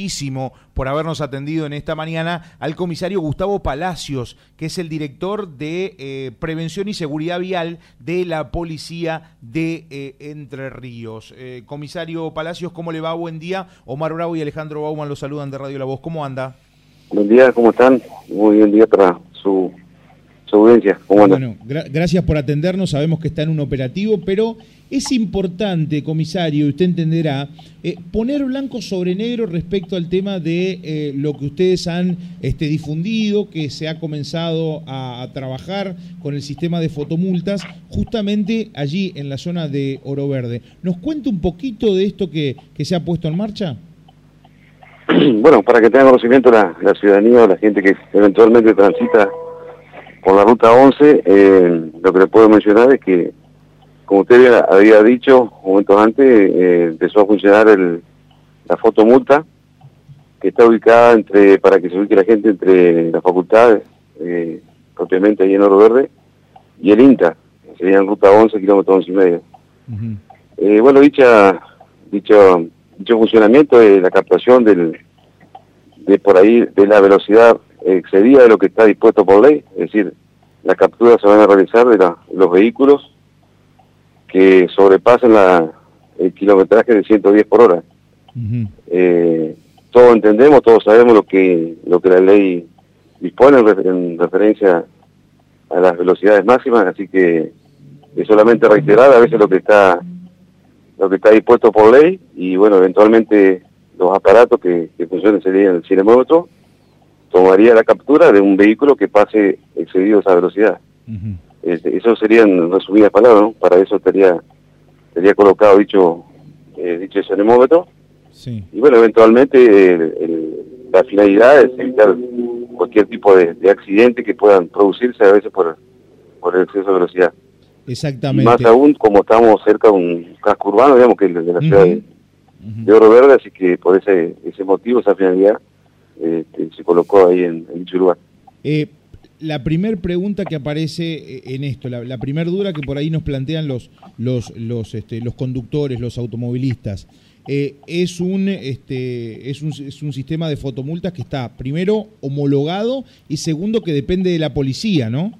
muchísimo por habernos atendido en esta mañana al comisario Gustavo Palacios, que es el director de eh, Prevención y Seguridad Vial de la Policía de eh, Entre Ríos. Eh, comisario Palacios, ¿cómo le va? Buen día. Omar Bravo y Alejandro Bauman los saludan de Radio La Voz. ¿Cómo anda? Buen día, ¿cómo están? Muy buen día para su, Bueno, gracias por atendernos. Sabemos que está en un operativo, pero es importante, comisario, usted entenderá, eh, poner blanco sobre negro respecto al tema de eh, lo que ustedes han este, difundido, que se ha comenzado a, trabajar con el sistema de fotomultas, justamente allí en la zona de Oro Verde. ¿Nos cuenta un poquito de esto que, se ha puesto en marcha? Bueno, para que tenga conocimiento la, ciudadanía o la gente que eventualmente transita por la ruta 11, eh, lo que le puedo mencionar es que como usted había dicho momentos antes, eh, empezó a funcionar el, la fotomulta, que está ubicada entre para que se ubique la gente entre las facultades, eh, propiamente ahí en Oro Verde, y el INTA, sería en ruta 11, kilómetros 11 y medio. Eh, bueno, dicha, dicho, dicho funcionamiento de la captación del, de por ahí, de la velocidad excedida de lo que está dispuesto por ley, es decir, las capturas se van a realizar de los vehículos que sobrepasen la, el kilometraje de 110 por hora. eh, todos entendemos, todos sabemos lo que lo que la ley dispone en, referencia a las velocidades máximas, así que es solamente reiterar a veces lo que está lo que está dispuesto por ley y bueno, eventualmente los aparatos que, que funcionen serían el cinemómetro tomaría la captura de un vehículo que pase excedido esa velocidad. Este, eso serían resumidas palabras, ¿no? Para eso estaría, estaría colocado dicho, eh, dicho anemómetro. Sí. Y bueno, eventualmente la finalidad es evitar cualquier tipo de, accidente que puedan producirse a veces por, por el exceso de velocidad. Exactamente. Y más aún como estamos cerca de un casco urbano, digamos que es de la ciudad de, Oro Verde, así que por ese, ese motivo, esa finalidad, este, se colocó ahí en, en dicho lugar. Eh, la primera pregunta que aparece eh, en esto, la, la primera duda que por ahí nos plantean los, los, los, este, los conductores, los automovilistas, eh, es, un, este, es, un, es un sistema de fotomultas que está primero homologado y segundo que depende de la policía, ¿no?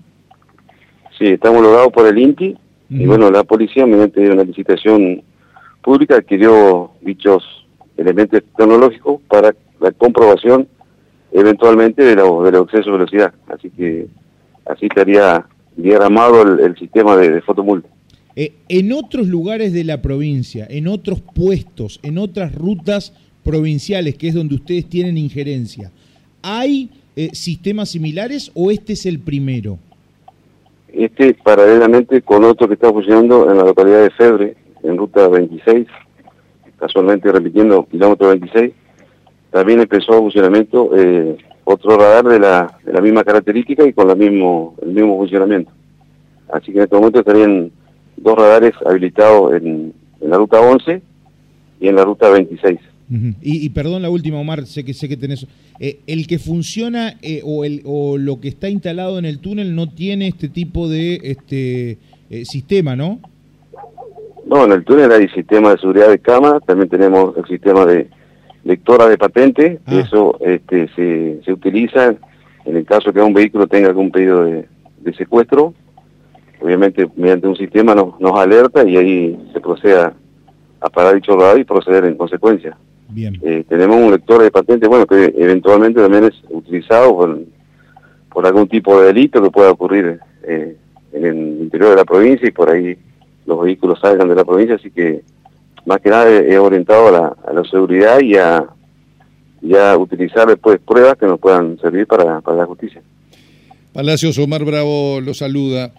Sí, está homologado por el INTI y bueno, la policía mediante una licitación pública adquirió dichos elementos tecnológicos para la comprobación eventualmente de, lo, de los excesos de velocidad. Así que así estaría diagramado el, el sistema de, de fotomulta. Eh, en otros lugares de la provincia, en otros puestos, en otras rutas provinciales, que es donde ustedes tienen injerencia, ¿hay eh, sistemas similares o este es el primero? Este paralelamente con otro que está funcionando en la localidad de Febre, en ruta 26, casualmente repitiendo kilómetro 26, también empezó funcionamiento eh, otro radar de la, de la misma característica y con la mismo, el mismo funcionamiento. Así que en este momento estarían dos radares habilitados en, la ruta 11 y en la ruta 26. y, perdón la última, Omar, sé que sé que tenés... Eh, el que funciona eh, o, el, o lo que está instalado en el túnel no tiene este tipo de este sistema, ¿no? No, en el túnel hay sistema de seguridad de cámara, también tenemos el sistema de lectora de patente, ah. eso este, se, se utiliza en el caso que un vehículo tenga algún pedido de, secuestro, obviamente mediante un sistema nos, nos alerta y ahí se procede a, parar dicho radar y proceder en consecuencia. Bien. Eh, tenemos un lector de patente, bueno, que eventualmente también es utilizado por, por algún tipo de delito que pueda ocurrir eh, en el interior de la provincia y por ahí los vehículos salgan de la provincia, así que más que nada es orientado a la, seguridad y a, utilizar después pruebas que nos puedan servir para, la justicia. Palacios Omar Bravo lo saluda.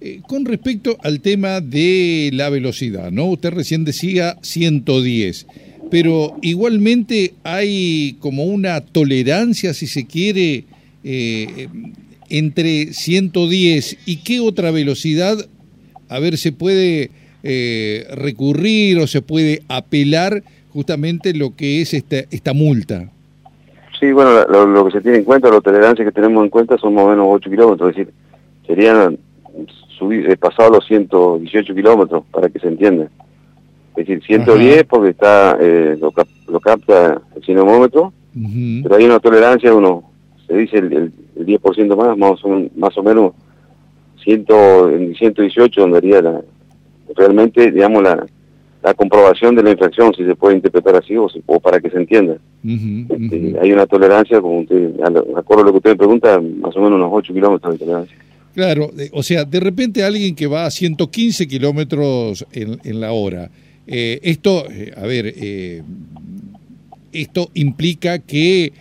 Eh, con respecto al tema de la velocidad, ¿no? Usted recién decía 110, pero igualmente hay como una tolerancia, si se quiere, eh, entre 110 y qué otra velocidad, a ver, se puede eh, recurrir o se puede apelar justamente lo que es esta, esta multa. Sí, bueno, lo, que se tiene en cuenta, la tolerancia que tenemos en cuenta son más o menos 8 kilómetros, es decir, serían subir, eh, pasado los 118 kilómetros, para que se entienda. Es decir, 110 porque está eh, lo, capta el cinemómetro, pero hay una tolerancia, uno se dice el, 10% más, más o, más o menos 100, en 118 donde haría la, realmente, digamos, la, la comprobación de la infracción, si se puede interpretar así o, o para que se entienda. Este, hay una tolerancia, como usted, acuerdo a lo que usted me pregunta, más o menos unos 8 kilómetros de tolerancia. Claro, o sea, de repente alguien que va a 115 kilómetros en, en la hora, eh, esto, eh, a ver, eh, esto implica que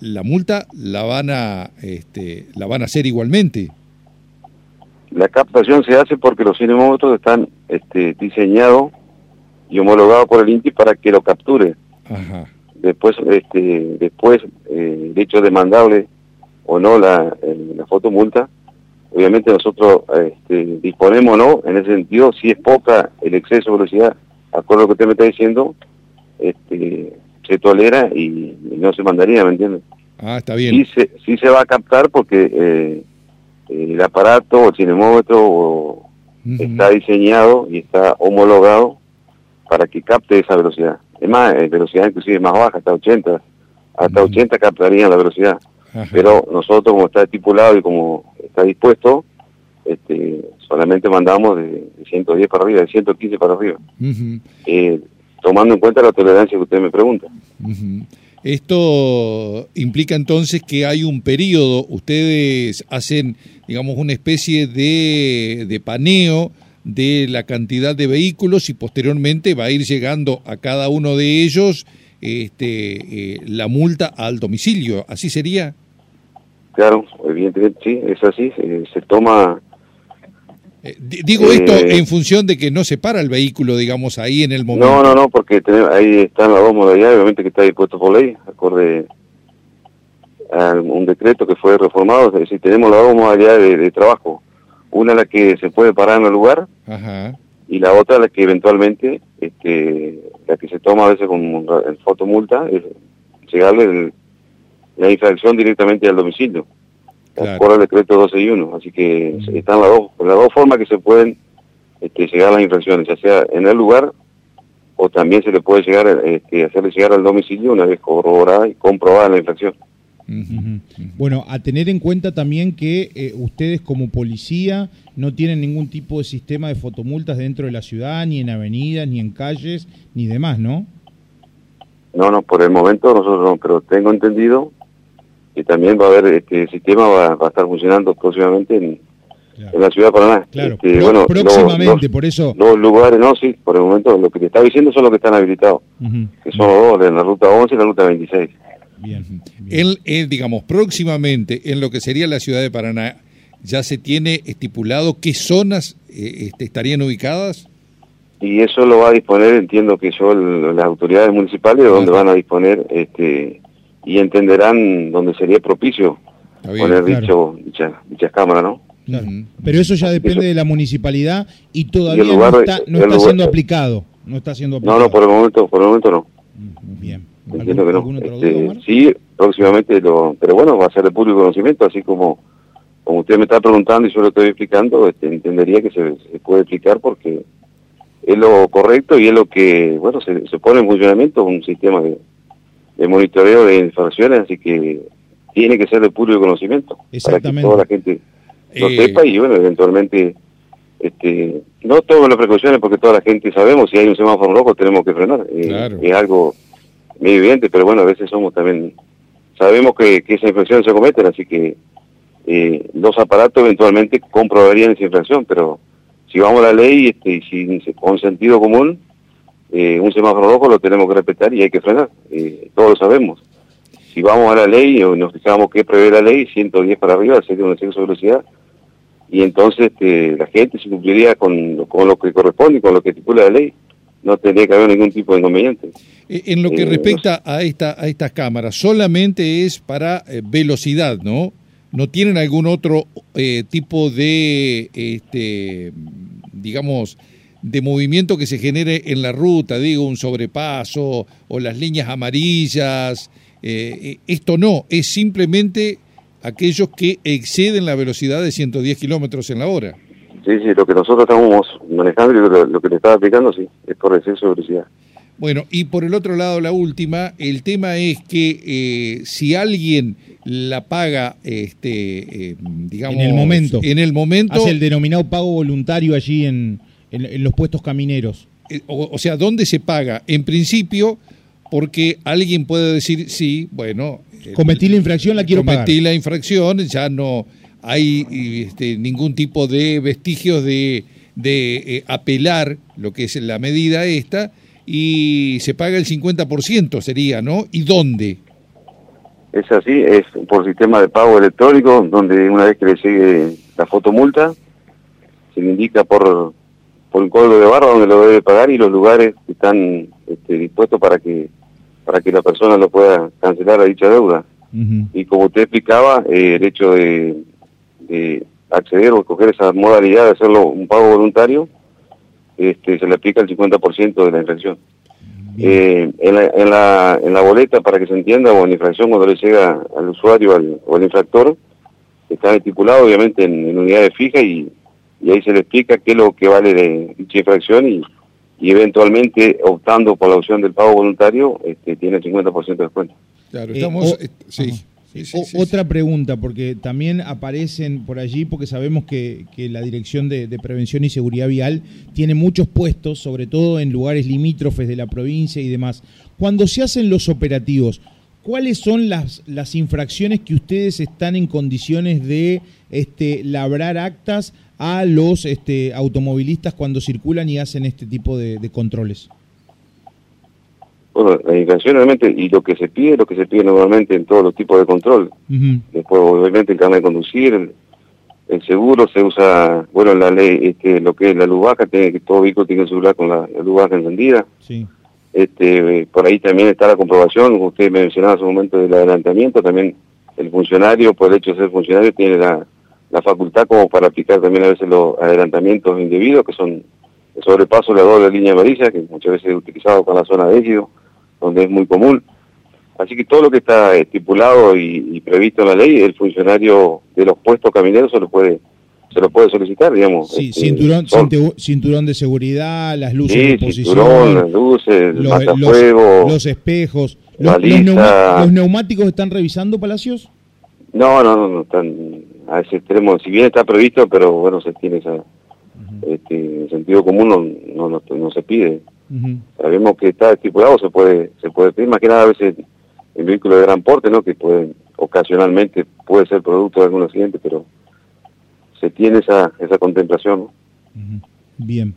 la multa la van a, este, la van a hacer igualmente. La captación se hace porque los cinemómetros están este, diseñados y homologados por el INTI para que lo capture. Después, este, después el hecho demandable o no la, la fotomulta, obviamente nosotros este, disponemos no en ese sentido si es poca el exceso de velocidad acuerdo a lo que usted me está diciendo, este, se tolera y, no se mandaría, ¿me entiende? Ah, está bien. Sí se, sí se va a captar porque eh, el aparato o el cinemómetro está diseñado y está homologado para que capte esa velocidad. Es más, eh, velocidad inclusive más baja, hasta 80. Hasta 80 captarían la velocidad. Pero nosotros, como está estipulado y como está dispuesto, este, solamente mandamos de, 110 para arriba, de 115 para arriba, eh, tomando en cuenta la tolerancia que usted me pregunta. Esto implica entonces que hay un periodo, ustedes hacen, digamos, una especie de, de paneo de la cantidad de vehículos y posteriormente va a ir llegando a cada uno de ellos este, eh, la multa al domicilio, ¿así sería? Claro, evidentemente sí, es así, se toma eh, digo esto eh, en función de que no se para el vehículo, digamos, ahí en el momento. No, no, no, porque ahí están las dos modalidades, obviamente que está dispuesto por ley, acorde a un decreto que fue reformado, es decir, tenemos las dos modalidades de, trabajo. Una la que se puede parar en el lugar y la otra la que eventualmente, este, la que se toma a veces con fotomulta, es llegarle la infracción directamente al domicilio por el decreto 12 y 1. Así que están las dos, las dos formas que se pueden este, llegar a las infracciones, ya sea en el lugar o también se le puede llegar este, hacerle llegar al domicilio una vez corroborada y comprobada la infracción. Bueno, a tener en cuenta también que eh, ustedes como policía no tienen ningún tipo de sistema de fotomultas dentro de la ciudad, ni en avenidas, ni en calles, ni demás, ¿no? No, no, por el momento nosotros no, pero tengo entendido que también va a haber, este sistema va, a estar funcionando próximamente en, la ciudad de Paraná. Claro, este, bueno, próximamente, por eso. Los lugares, no, sí, por el momento lo que te está diciendo son los que están habilitados, que son los dos, en la ruta 11 y la ruta 26. Bien, Él, digamos, próximamente en lo que sería la ciudad de Paraná, ¿ya se tiene estipulado qué zonas eh, este, estarían ubicadas? Y eso lo va a disponer, entiendo que yo, las autoridades municipales, donde van a disponer este y entenderán dónde sería propicio poner dicho, dicha, dichas cámaras, ¿no? Pero eso ya depende de la municipalidad y todavía no está, no está siendo aplicado. No está siendo No, no, por el momento, por el momento no. Bien. Entiendo que no. Este, sí, próximamente lo, pero bueno, va a ser de público conocimiento, así como como usted me está preguntando y yo lo estoy explicando, este, entendería que se, se, puede explicar porque es lo correcto y es lo que, bueno, se, se pone en funcionamiento un sistema de, de monitoreo de infracciones, así que tiene que ser de público conocimiento para que toda la gente lo eh, sepa y bueno, eventualmente este no tomen las precauciones porque toda la gente sabemos si hay un semáforo rojo tenemos que frenar. Eh, es algo muy evidente, pero bueno, a veces somos también sabemos que, que esas infracciones se cometen, así que eh, los aparatos eventualmente comprobarían esa infracción, pero si vamos a la ley este, y si, con sentido común, eh, un semáforo rojo lo tenemos que respetar y hay que frenar, eh, todos lo sabemos. Si vamos a la ley o nos fijamos que prevé la ley, 110 para arriba sería un exceso de velocidad, y entonces este, la gente se cumpliría con, con lo que corresponde con lo que estipula la ley no tendría que haber ningún tipo de inconveniente. Eh, en lo que respecta a esta a estas cámaras, solamente es para velocidad, ¿no? ¿No tienen algún otro tipo de, este, digamos, de movimiento que se genere en la ruta, digo, un sobrepaso o las líneas amarillas. Eh, eh, esto no, es simplemente aquellos que exceden la velocidad de 110 kilómetros en la hora. Sí, sí, lo que nosotros estamos manejando y lo, lo que le estaba aplicando, sí, es por exceso de velocidad. Bueno, y por el otro lado, la última, el tema es que eh, si alguien la paga, este, eh, digamos... En el momento. En el momento... Hace el denominado pago voluntario allí en, en, los puestos camineros. Eh, o, o, sea, ¿dónde se paga? En principio, porque alguien puede decir, sí, bueno... Cometí la infracción, la quiero pagar. Cometí la infracción, ya no hay este, ningún tipo de vestigios de, de apelar lo que es la medida esta y se paga el 50% sería, ¿no? ¿Y dónde? Es así, es por sistema de pago electrónico, donde una vez que le llegue la fotomulta, se le indica por, por un código de barra donde lo debe pagar y los lugares que están este, dispuestos para que para que la persona lo pueda cancelar a dicha deuda. Y como usted explicaba, eh, el hecho de, de acceder o escoger esa modalidad de hacerlo un pago voluntario, este, se le aplica el 50% de la infracción. Eh, en, la, en, la, en, la, boleta, para que se entienda, o en la infracción cuando le llega al usuario o al infractor, está estipulado obviamente en, unidades fijas y, y, ahí se le explica qué es lo que vale de dicha infracción y, y eventualmente optando por la opción del pago voluntario, este, tiene el 50% de descuento. Claro, estamos... Eh, sí otra pregunta, porque también aparecen por allí, porque sabemos que, la Dirección de, Prevención y Seguridad Vial tiene muchos puestos, sobre todo en lugares limítrofes de la provincia y demás. Cuando se hacen los operativos, ¿cuáles son las, las infracciones que ustedes están en condiciones de este, labrar actas a los este, automovilistas cuando circulan y hacen este tipo de controles? Bueno, la indicación realmente, y lo que se pide, lo que se pide normalmente en todos los tipos de control. Después, obviamente, el carnet de conducir, el, seguro se usa, bueno, la ley, este, lo que es la luz baja, tiene que todo vehículo tiene que celular con la, luz baja encendida. Sí. Este, por ahí también está la comprobación, usted mencionaba hace un momento del adelantamiento, también el funcionario, por el hecho de ser funcionario, tiene la, la facultad como para aplicar también a veces los adelantamientos indebidos, que son el sobrepaso de la doble línea amarilla, que muchas veces es utilizado con la zona de éxito donde es muy común. Así que todo lo que está estipulado y, previsto en la ley, el funcionario de los puestos camineros se lo puede se lo puede solicitar, digamos. Sí, este, cinturón, cinturón de seguridad, las luces de posición, cinturón, las luces, los, los, espejos. Los, los, neumáticos están revisando, Palacios? No, no, no, están a ese extremo. Si bien está previsto, pero bueno, se tiene esa... este, sentido común no, no, no se pide. Sabemos que está estipulado, se puede, se puede pedir, más que nada a veces en vehículos de gran porte, ¿no? Que pueden, ocasionalmente puede ser producto de algún accidente, pero se tiene esa, esa contemplación, Bien.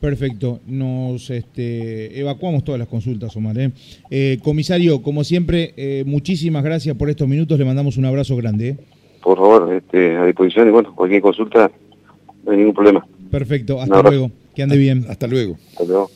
Perfecto, nos este, evacuamos todas las consultas, Omar. ¿eh? Eh, comisario, como siempre, eh, muchísimas gracias por estos minutos, le mandamos un abrazo grande. Por favor, este, a disposición y bueno, cualquier consulta, no hay ningún problema. Perfecto, hasta luego, que ande bien. Hasta luego. Hasta luego.